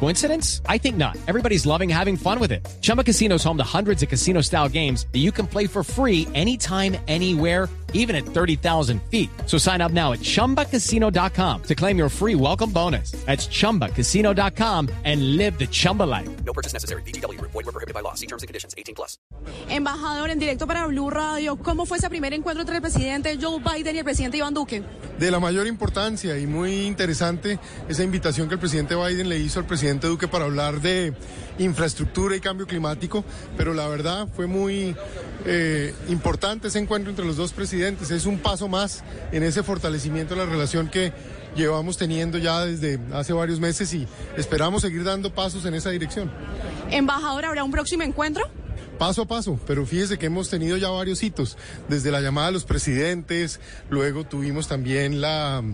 Coincidence? I think not. Everybody's loving having fun with it. Chumba Casino is home to hundreds of casino style games that you can play for free anytime, anywhere, even at 30,000 feet. So sign up now at chumbacasino.com to claim your free welcome bonus. That's chumbacasino.com and live the Chumba life. No purchase necessary. BGW. Void were prohibited by law. See terms and conditions. 18 plus. Embajador, en directo para Blue Radio, ¿cómo fue ese primer encuentro entre el presidente Joe Biden y el presidente Iván Duque? de la mayor importancia y muy interesante esa invitación que el presidente Biden le hizo al presidente Duque para hablar de infraestructura y cambio climático, pero la verdad fue muy eh, importante ese encuentro entre los dos presidentes. Es un paso más en ese fortalecimiento de la relación que llevamos teniendo ya desde hace varios meses y esperamos seguir dando pasos en esa dirección. Embajador, ¿habrá un próximo encuentro? paso a paso, pero fíjese que hemos tenido ya varios hitos, desde la llamada a los presidentes, luego tuvimos también la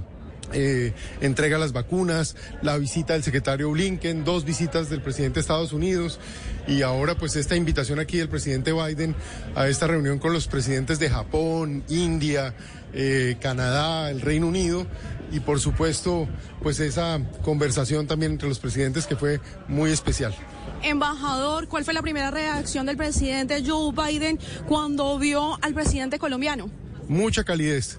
eh, entrega las vacunas, la visita del secretario Blinken, dos visitas del presidente de Estados Unidos y ahora pues esta invitación aquí del presidente Biden a esta reunión con los presidentes de Japón, India, eh, Canadá, el Reino Unido y por supuesto pues esa conversación también entre los presidentes que fue muy especial. Embajador, ¿cuál fue la primera reacción del presidente Joe Biden cuando vio al presidente colombiano? Mucha calidez.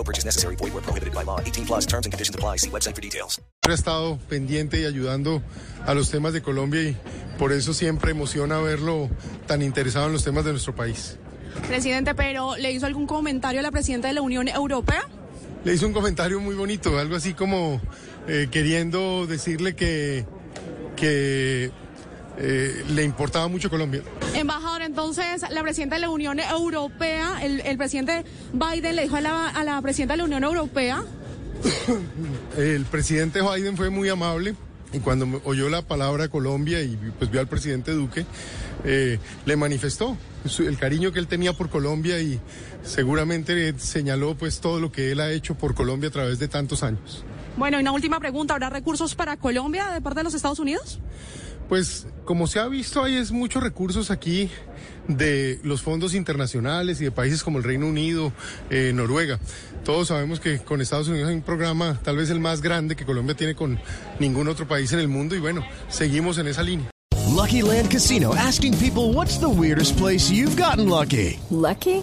No purchase necessary. Void were prohibited by law. 18 plus terms and conditions apply. See website for details. Ha estado pendiente y ayudando a los temas de Colombia y por eso siempre emociona verlo tan interesado en los temas de nuestro país. Presidente, pero ¿le hizo algún comentario a la presidenta de la Unión Europea? Le hizo un comentario muy bonito, algo así como eh, queriendo decirle que, que eh, le importaba mucho Colombia. Embajador, entonces, la presidenta de la Unión Europea, el, el presidente Biden le dijo a la, a la presidenta de la Unión Europea El presidente Biden fue muy amable y cuando oyó la palabra Colombia y pues vio al presidente Duque, eh, le manifestó el cariño que él tenía por Colombia y seguramente señaló pues todo lo que él ha hecho por Colombia a través de tantos años. Bueno, y una última pregunta, ¿habrá recursos para Colombia de parte de los Estados Unidos? Pues como se ha visto, hay es muchos recursos aquí de los fondos internacionales y de países como el Reino Unido, eh, Noruega. Todos sabemos que con Estados Unidos hay un programa tal vez el más grande que Colombia tiene con ningún otro país en el mundo y bueno, seguimos en esa línea. Lucky Land Casino asking people what's the weirdest place you've gotten lucky? Lucky?